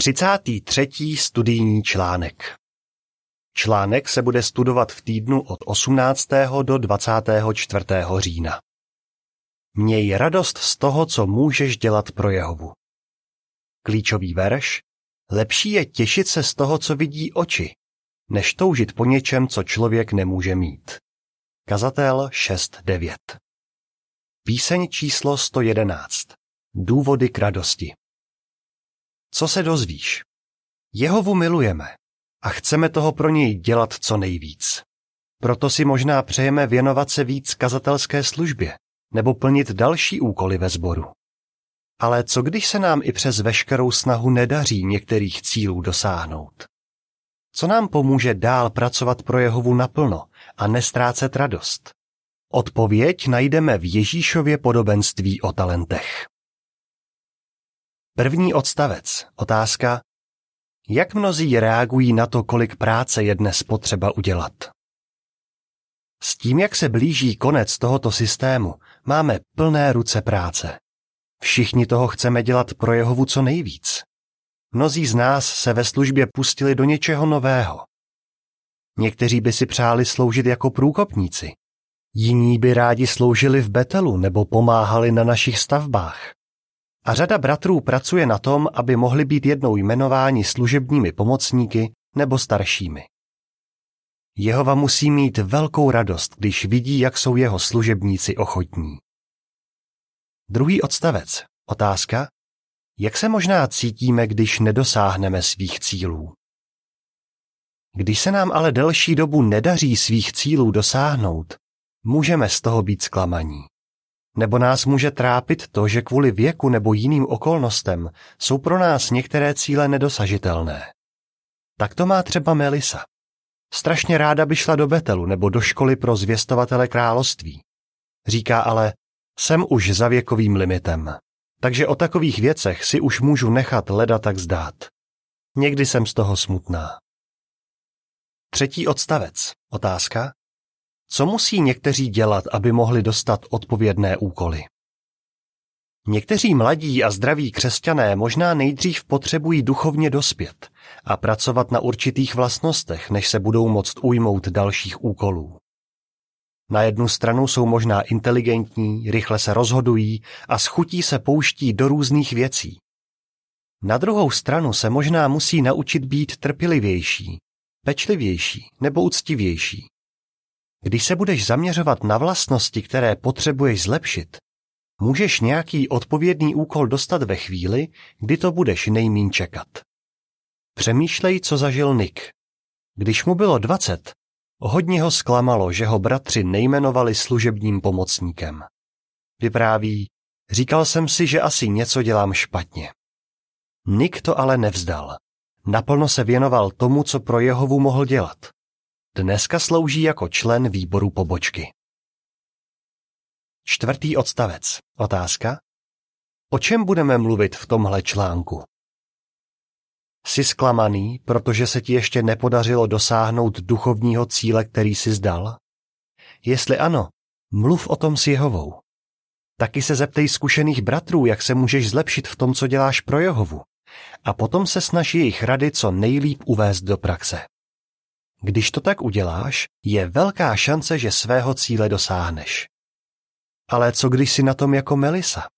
33. studijní článek Článek se bude studovat v týdnu od 18. do 24. října. Měj radost z toho, co můžeš dělat pro Jehovu. Klíčový verš Lepší je těšit se z toho, co vidí oči, než toužit po něčem, co člověk nemůže mít. Kazatel 6.9 Píseň číslo 111 Důvody k radosti Co se dozvíš? Jehovu milujeme a chceme toho pro něj dělat co nejvíc. Proto si možná přejeme věnovat se víc kazatelské službě nebo plnit další úkoly ve sboru. Ale co když se nám i přes veškerou snahu nedaří některých cílů dosáhnout? Co nám pomůže dál pracovat pro Jehovu naplno a nestrácet radost? Odpověď najdeme v Ježíšově podobenství o talentech. První odstavec. Otázka. Jak mnozí reagují na to, kolik práce je dnes potřeba udělat? S tím, jak se blíží konec tohoto systému, máme plné ruce práce. Všichni toho chceme dělat pro Jehovu co nejvíc. Mnozí z nás se ve službě pustili do něčeho nového. Někteří by si přáli sloužit jako průkopníci. Jiní by rádi sloužili v Betelu nebo pomáhali na našich stavbách. A řada bratrů pracuje na tom, aby mohli být jednou jmenováni služebními pomocníky nebo staršími. Jehova musí mít velkou radost, když vidí, jak jsou jeho služebníci ochotní. Druhý odstavec. Otázka. Jak se možná cítíme, když nedosáhneme svých cílů? Když se nám ale delší dobu nedaří svých cílů dosáhnout, můžeme z toho být zklamaní. Nebo nás může trápit to, že kvůli věku nebo jiným okolnostem jsou pro nás některé cíle nedosažitelné. Tak to má třeba Melisa. Strašně ráda by šla do Betelu nebo do školy pro zvěstovatele království. Říká ale, jsem už za věkovým limitem, takže o takových věcech si už můžu nechat leda tak zdát. Někdy jsem z toho smutná. Třetí odstavec. Otázka. Co musí někteří dělat, aby mohli dostat odpovědné úkoly? Někteří mladí a zdraví křesťané možná nejdřív potřebují duchovně dospět a pracovat na určitých vlastnostech, než se budou moct ujmout dalších úkolů. Na jednu stranu jsou možná inteligentní, rychle se rozhodují a s chutí se pouští do různých věcí. Na druhou stranu se možná musí naučit být trpělivější, pečlivější nebo úctivější. Když se budeš zaměřovat na vlastnosti, které potřebuješ zlepšit, můžeš nějaký odpovědný úkol dostat ve chvíli, kdy to budeš nejmín čekat. Přemýšlej, co zažil Nick. Když mu bylo 20, Hodně ho zklamalo, že ho bratři nejmenovali služebním pomocníkem. Vypráví, říkal jsem si, že asi něco dělám špatně. Nick to ale nevzdal. Naplno se věnoval tomu, co pro Jehovu mohl dělat. Dneska slouží jako člen výboru pobočky. Čtvrtý odstavec. Otázka. O čem budeme mluvit v tomhle článku? Jsi zklamaný, protože se ti ještě nepodařilo dosáhnout duchovního cíle, který jsi zdal? Jestli ano, mluv o tom s Jehovou. Taky se zeptej zkušených bratrů, jak se můžeš zlepšit v tom, co děláš pro Jehovu. A potom se snaží jejich rady co nejlíp uvést do praxe. Když to tak uděláš, je velká šance, že svého cíle dosáhneš. Ale co když si na tom jako Melisa?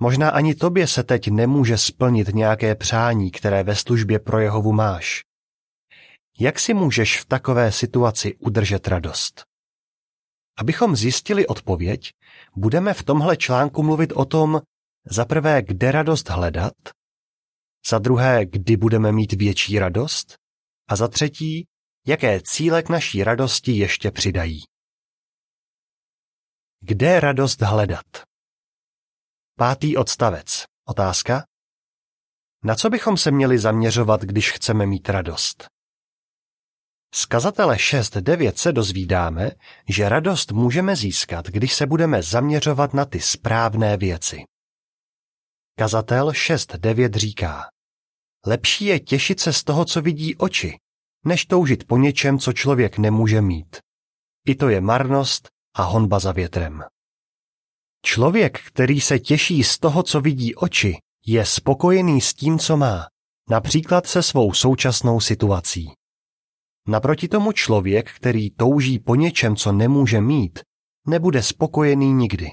Možná ani tobě se teď nemůže splnit nějaké přání, které ve službě pro Jehovu máš. Jak si můžeš v takové situaci udržet radost? Abychom zjistili odpověď, budeme v tomhle článku mluvit o tom, za prvé, kde radost hledat, za druhé, kdy budeme mít větší radost a za třetí, jaké cíle k naší radosti ještě přidají. Kde radost hledat? Pátý odstavec. Otázka. Na co bychom se měli zaměřovat, když chceme mít radost? Z kazatele 6.9 se dozvídáme, že radost můžeme získat, když se budeme zaměřovat na ty správné věci. Kazatel 6.9 říká, lepší je těšit se z toho, co vidí oči, než toužit po něčem, co člověk nemůže mít. I to je marnost a honba za větrem. Člověk, který se těší z toho, co vidí oči, je spokojený s tím, co má Například se svou současnou situací. Naproti tomu člověk, který touží po něčem, co nemůže mít, nebude spokojený nikdy.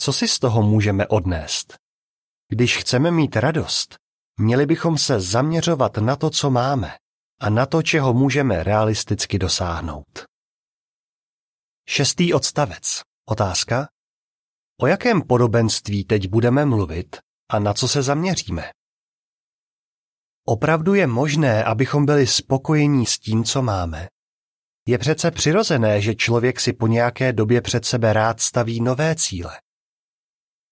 Co si z toho můžeme odnést? Když chceme mít radost, měli bychom se zaměřovat na to, co máme a na to, čeho můžeme realisticky dosáhnout. Šestý odstavec. Otázka. O jakém podobenství teď budeme mluvit a na co se zaměříme? Opravdu je možné, abychom byli spokojení s tím, co máme? Je přece přirozené, že člověk si po nějaké době před sebe rád staví nové cíle.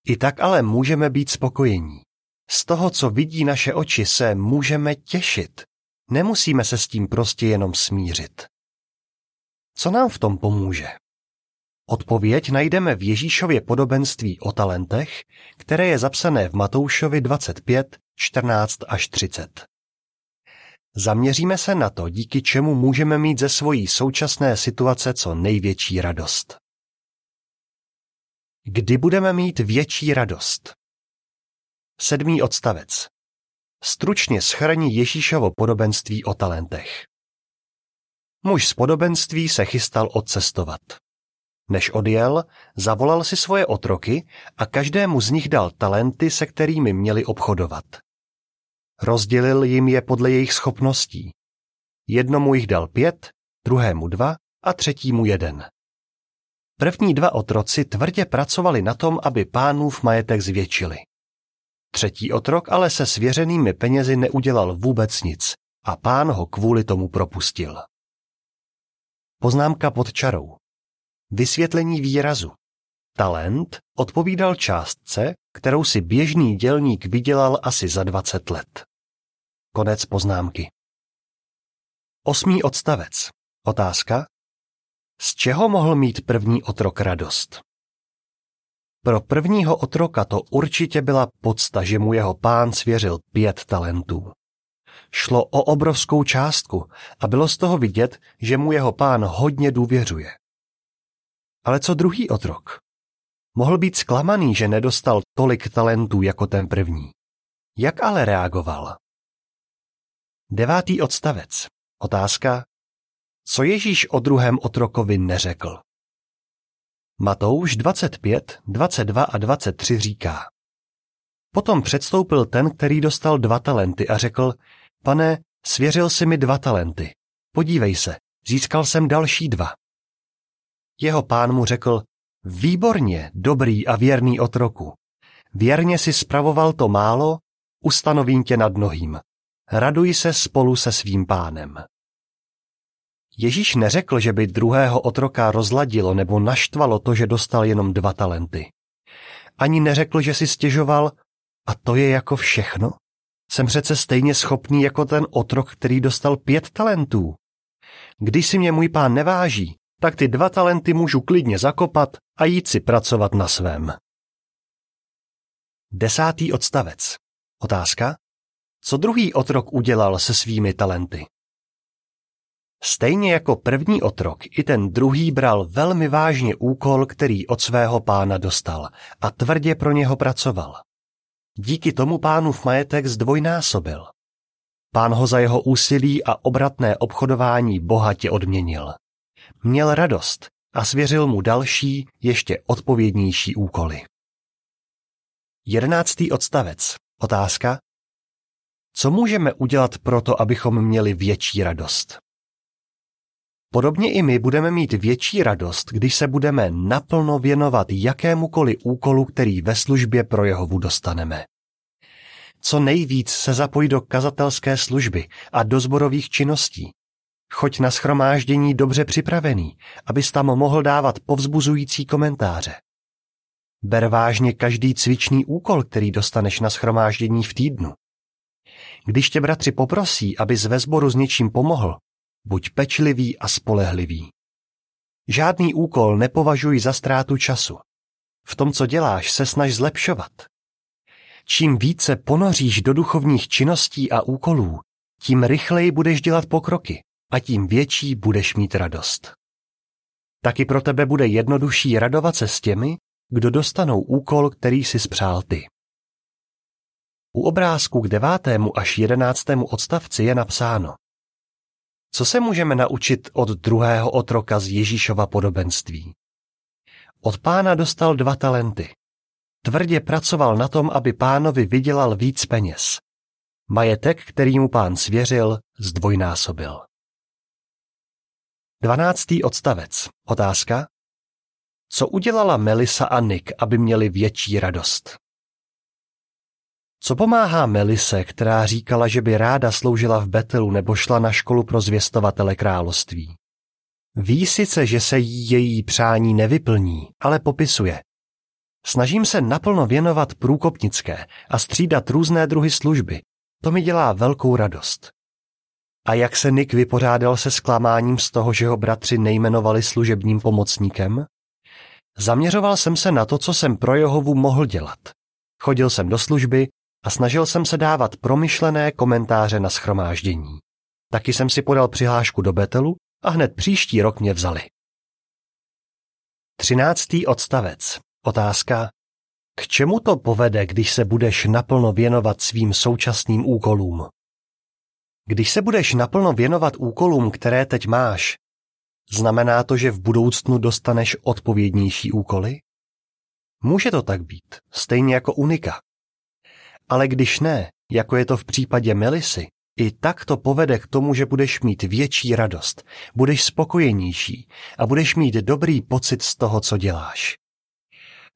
I tak ale můžeme být spokojení. Z toho, co vidí naše oči, se můžeme těšit. Nemusíme se s tím prostě jenom smířit. Co nám v tom pomůže? Odpověď najdeme v Ježíšově podobenství o talentech, které je zapsané v Matoušovi 25, 14 až 30. Zaměříme se na to, díky čemu můžeme mít ze svojí současné situace co největší radost. Kdy budeme mít větší radost? Sedmý odstavec. Stručně schrání Ježíšovo podobenství o talentech. Muž z podobenství se chystal odcestovat. Než odjel, zavolal si svoje otroky a každému z nich dal talenty, se kterými měli obchodovat. Rozdělil jim je podle jejich schopností. Jednomu jich dal pět, druhému dva a třetímu jeden. První dva otroci tvrdě pracovali na tom, aby pánův majetek zvětšili. Třetí otrok ale se svěřenými penězi neudělal vůbec nic a pán ho kvůli tomu propustil. Poznámka pod čarou. Vysvětlení výrazu. Talent odpovídal částce, kterou si běžný dělník vydělal asi za 20 let. Konec poznámky. Osmý odstavec. Otázka. Z čeho mohl mít první otrok radost? Pro prvního otroka to určitě byla podsta, že mu jeho pán svěřil pět talentů. Šlo o obrovskou částku a bylo z toho vidět, že mu jeho pán hodně důvěřuje. Ale co druhý otrok? Mohl být zklamaný, že nedostal tolik talentů jako ten první. Jak ale reagoval? Devátý odstavec. Otázka. Co Ježíš o druhém otrokovi neřekl? Matouš 25, 22 a 23 říká. Potom předstoupil ten, který dostal dva talenty a řekl, pane, svěřil si mi dva talenty. Podívej se, získal jsem další dva. Jeho pán mu řekl, výborně, dobrý a věrný otroku. Věrně si spravoval to málo, ustanovím tě nad mnohým. Raduj se spolu se svým pánem. Ježíš neřekl, že by druhého otroka rozladilo nebo naštvalo to, že dostal jenom dva talenty. Ani neřekl, že si stěžoval, a to je jako všechno? Jsem přece stejně schopný jako ten otrok, který dostal pět talentů. Když si mě můj pán neváží, tak ty dva talenty můžu klidně zakopat a jít si pracovat na svém. Desátý odstavec. Otázka? Co druhý otrok udělal se svými talenty? Stejně jako první otrok, i ten druhý bral velmi vážně úkol, který od svého pána dostal a tvrdě pro něho pracoval. Díky tomu pánův majetek zdvojnásobil. Pán ho za jeho úsilí a obratné obchodování bohatě odměnil. Měl radost a svěřil mu další, ještě odpovědnější úkoly. Jedenáctý odstavec. Otázka. Co můžeme udělat proto, abychom měli větší radost? Podobně i my budeme mít větší radost, když se budeme naplno věnovat jakémukoliv úkolu, který ve službě pro Jehovu dostaneme. Co nejvíc se zapoj do kazatelské služby a do zborových činností. Choď na schromáždění dobře připravený, abys tam mohl dávat povzbuzující komentáře. Ber vážně každý cvičný úkol, který dostaneš na schromáždění v týdnu. Když tě bratři poprosí, abys ve sboru s něčím pomohl, buď pečlivý a spolehlivý. Žádný úkol nepovažuj za ztrátu času. V tom, co děláš, se snaž zlepšovat. Čím více ponoříš do duchovních činností a úkolů, tím rychleji budeš dělat pokroky a tím větší budeš mít radost. Taky pro tebe bude jednodušší radovat se s těmi, kdo dostanou úkol, který si spřál ty. U obrázku k devátému až jedenáctému odstavci je napsáno. Co se můžeme naučit od druhého otroka z Ježíšova podobenství? Od pána dostal dva talenty. Tvrdě pracoval na tom, aby pánovi vydělal víc peněz. Majetek, který mu pán svěřil, zdvojnásobil. Dvanáctý odstavec. Otázka. Co udělala Melisa a Nick, aby měli větší radost? Co pomáhá Melise, která říkala, že by ráda sloužila v Betelu nebo šla na školu pro zvěstovatele království? Ví sice, že se jí její přání nevyplní, ale popisuje. Snažím se naplno věnovat průkopnické a střídat různé druhy služby. To mi dělá velkou radost. A jak se Nick vypořádal se zklamáním z toho, že ho bratři nejmenovali služebním pomocníkem? Zaměřoval jsem se na to, co jsem pro Jehovu mohl dělat. Chodil jsem do služby a snažil jsem se dávat promyšlené komentáře na schromáždění. Taky jsem si podal přihlášku do Betelu a hned příští rok mě vzali. Třináctý odstavec. Otázka. K čemu to povede, když se budeš naplno věnovat svým současným úkolům? Když se budeš naplno věnovat úkolům, které teď máš, znamená to, že v budoucnu dostaneš odpovědnější úkoly? Může to tak být, stejně jako unika. Ale když ne, jako je to v případě Melisy, i tak to povede k tomu, že budeš mít větší radost, budeš spokojenější a budeš mít dobrý pocit z toho, co děláš.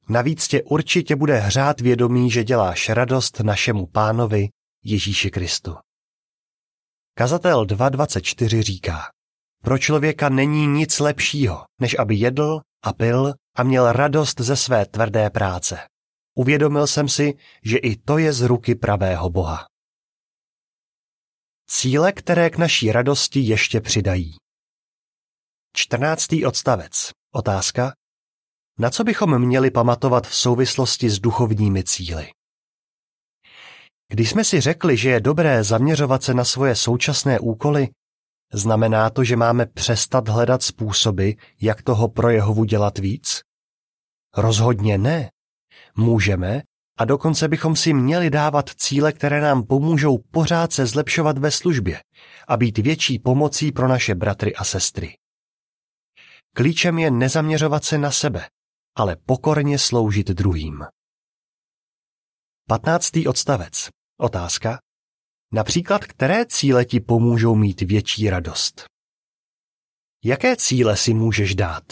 Navíc tě určitě bude hřát vědomí, že děláš radost našemu pánovi Ježíši Kristu. Kazatel 2.24 říká, pro člověka není nic lepšího, než aby jedl a pil a měl radost ze své tvrdé práce. Uvědomil jsem si, že i to je z ruky pravého Boha. Cíle, které k naší radosti ještě přidají. 14. odstavec. Otázka. Na co bychom měli pamatovat v souvislosti s duchovními cíly? Když jsme si řekli, že je dobré zaměřovat se na svoje současné úkoly, znamená to, že máme přestat hledat způsoby, jak toho pro Jehovu dělat víc? Rozhodně ne. Můžeme a dokonce bychom si měli dávat cíle, které nám pomůžou pořád se zlepšovat ve službě a být větší pomocí pro naše bratry a sestry. Klíčem je nezaměřovat se na sebe, ale pokorně sloužit druhým. 15. odstavec. Otázka. Například, které cíle ti pomůžou mít větší radost? Jaké cíle si můžeš dát?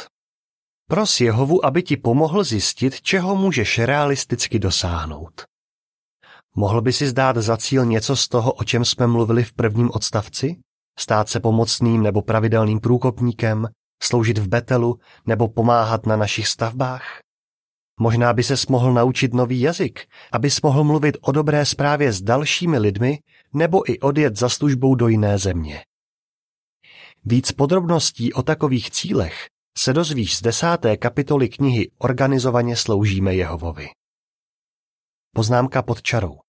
Pros Jehovu, aby ti pomohl zjistit, čeho můžeš realisticky dosáhnout. Mohl by si zdát za cíl něco z toho, o čem jsme mluvili v prvním odstavci? Stát se pomocným nebo pravidelným průkopníkem, sloužit v Betelu nebo pomáhat na našich stavbách? Možná by se mohl naučit nový jazyk, abys mohl mluvit o dobré zprávě s dalšími lidmi nebo i odjet za službou do jiné země. Víc podrobností o takových cílech se dozvíš z desáté kapitoly knihy Organizovaně sloužíme Jehovovi. Poznámka pod čarou.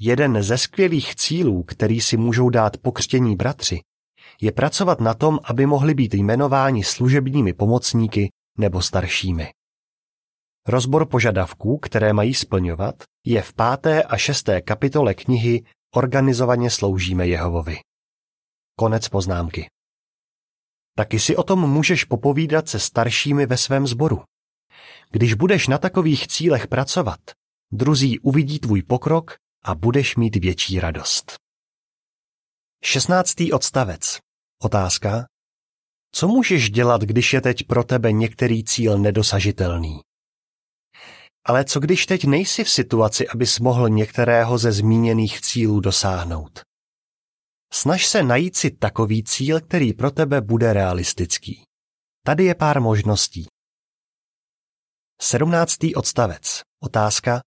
Jeden ze skvělých cílů, který si můžou dát pokřtění bratři, je pracovat na tom, aby mohli být jmenováni služebními pomocníky nebo staršími. Rozbor požadavků, které mají splňovat, je v páté a šesté kapitole knihy Organizovaně sloužíme Jehovovi. Konec poznámky. Taky si o tom můžeš popovídat se staršími ve svém sboru. Když budeš na takových cílech pracovat, druzí uvidí tvůj pokrok a budeš mít větší radost. 16. odstavec. Otázka. Co můžeš dělat, když je teď pro tebe některý cíl nedosažitelný? Ale co když teď nejsi v situaci, abys mohl některého ze zmíněných cílů dosáhnout? Snaž se najít si takový cíl, který pro tebe bude realistický. Tady je pár možností. 17. odstavec. Otázka.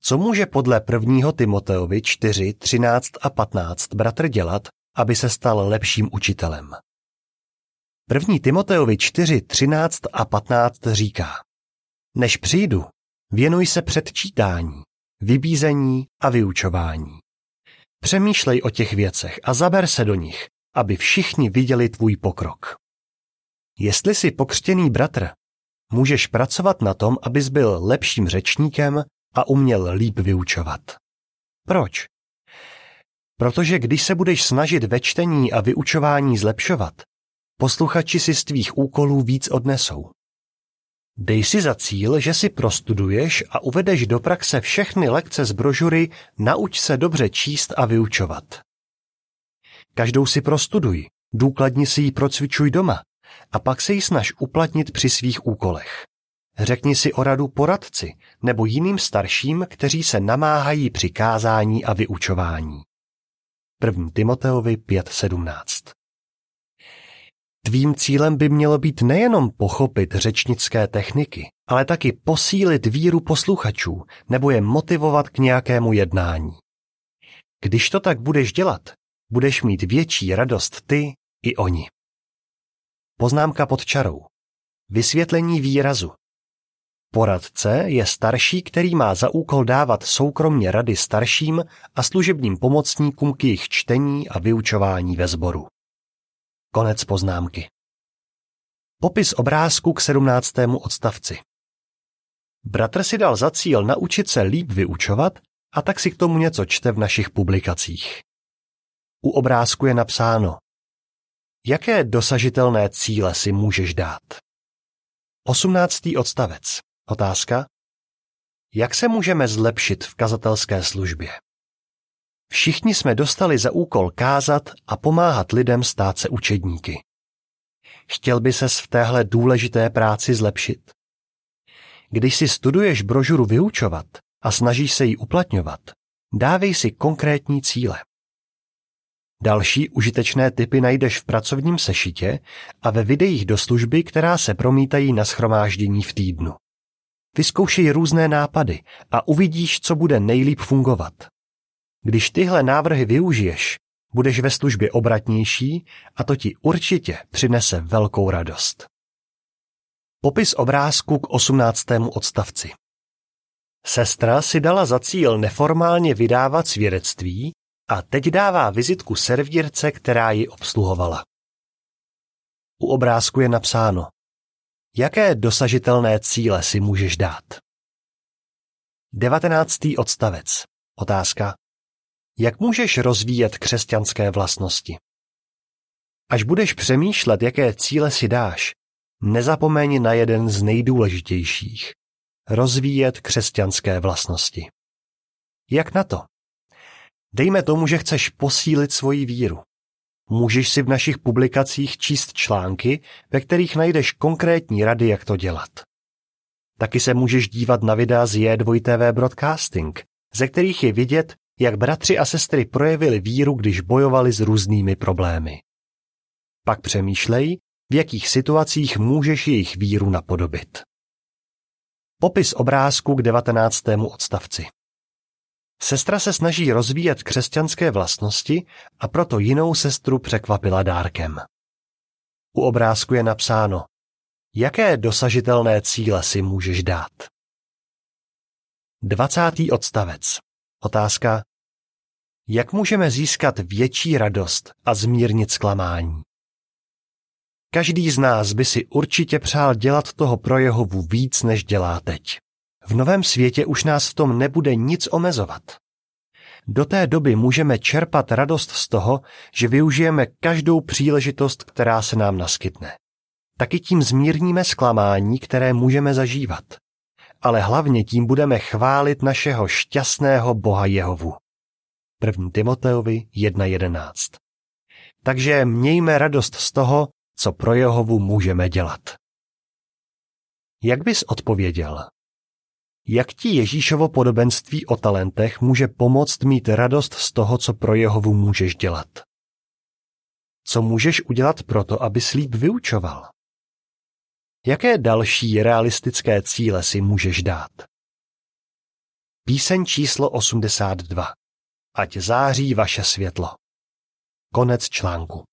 Co může podle 1. Timoteovi 4, 13 a 15 bratr dělat, aby se stal lepším učitelem? 1. Timoteovi 4, 13 a 15 říká Než přijdu, věnuj se předčítání, vybízení a vyučování. Přemýšlej o těch věcech a zaber se do nich, aby všichni viděli tvůj pokrok. Jestli jsi pokřtěný bratr, můžeš pracovat na tom, abys byl lepším řečníkem a uměl líp vyučovat. Proč? Protože když se budeš snažit ve čtení a vyučování zlepšovat, posluchači si z tvých úkolů víc odnesou. Dej si za cíl, že si prostuduješ a uvedeš do praxe všechny lekce z brožury Nauč se dobře číst a vyučovat. Každou si prostuduj, důkladně si ji procvičuj doma a pak se ji snaž uplatnit při svých úkolech. Řekni si o radu poradci nebo jiným starším, kteří se namáhají při kázání a vyučování. 1. Timoteovi 5.17 Tvým cílem by mělo být nejenom pochopit řečnické techniky, ale taky posílit víru posluchačů nebo je motivovat k nějakému jednání. Když to tak budeš dělat, budeš mít větší radost ty i oni. Poznámka pod čarou. Vysvětlení výrazu. Poradce je starší, který má za úkol dávat soukromně rady starším a služebním pomocníkům k jejich čtení a vyučování ve sboru. Konec poznámky. Popis obrázku k sedmnáctému odstavci. Bratr si dal za cíl naučit se líp vyučovat a tak si k tomu něco čte v našich publikacích. U obrázku je napsáno Jaké dosažitelné cíle si můžeš dát? Osmnáctý odstavec. Otázka. Jak se můžeme zlepšit v kazatelské službě? Všichni jsme dostali za úkol kázat a pomáhat lidem stát se učedníky. Chtěl by ses v téhle důležité práci zlepšit? Když si studuješ brožuru vyučovat a snažíš se ji uplatňovat, dávej si konkrétní cíle. Další užitečné typy najdeš v pracovním sešitě a ve videích do služby, která se promítají na schromáždění v týdnu. Vyzkoušej různé nápady a uvidíš, co bude nejlíp fungovat. Když tyhle návrhy využiješ, budeš ve službě obratnější a to ti určitě přinese velkou radost. Popis obrázku k 18. odstavci. Sestra si dala za cíl neformálně vydávat svědectví a teď dává vizitku servírce, která ji obsluhovala. U obrázku je napsáno, jaké dosažitelné cíle si můžeš dát. 19. odstavec. Otázka. Jak můžeš rozvíjet křesťanské vlastnosti? Až budeš přemýšlet, jaké cíle si dáš, nezapomeň na jeden z nejdůležitějších. Rozvíjet křesťanské vlastnosti. Jak na to? Dejme tomu, že chceš posílit svoji víru. Můžeš si v našich publikacích číst články, ve kterých najdeš konkrétní rady, jak to dělat. Taky se můžeš dívat na videa z J2TV Broadcasting, ze kterých je vidět, jak bratři a sestry projevili víru, když bojovali s různými problémy. Pak přemýšlej, v jakých situacích můžeš jejich víru napodobit. Popis obrázku k 19. odstavci. Sestra se snaží rozvíjet křesťanské vlastnosti a proto jinou sestru překvapila dárkem. U obrázku je napsáno, jaké dosažitelné cíle si můžeš dát. 20. odstavec. Otázka. Jak můžeme získat větší radost a zmírnit zklamání? Každý z nás by si určitě přál dělat toho pro Jehovu víc, než dělá teď. V novém světě už nás v tom nebude nic omezovat. Do té doby můžeme čerpat radost z toho, že využijeme každou příležitost, která se nám naskytne. Taky tím zmírníme zklamání, které můžeme zažívat ale hlavně tím budeme chválit našeho šťastného Boha Jehovu. 1. Timoteovi 1.11 Takže mějme radost z toho, co pro Jehovu můžeme dělat. Jak bys odpověděl? Jak ti Ježíšovo podobenství o talentech může pomoct mít radost z toho, co pro Jehovu můžeš dělat? Co můžeš udělat proto, aby líp vyučoval? Jaké další realistické cíle si můžeš dát? Píseň číslo 82. Ať září vaše světlo. Konec článku.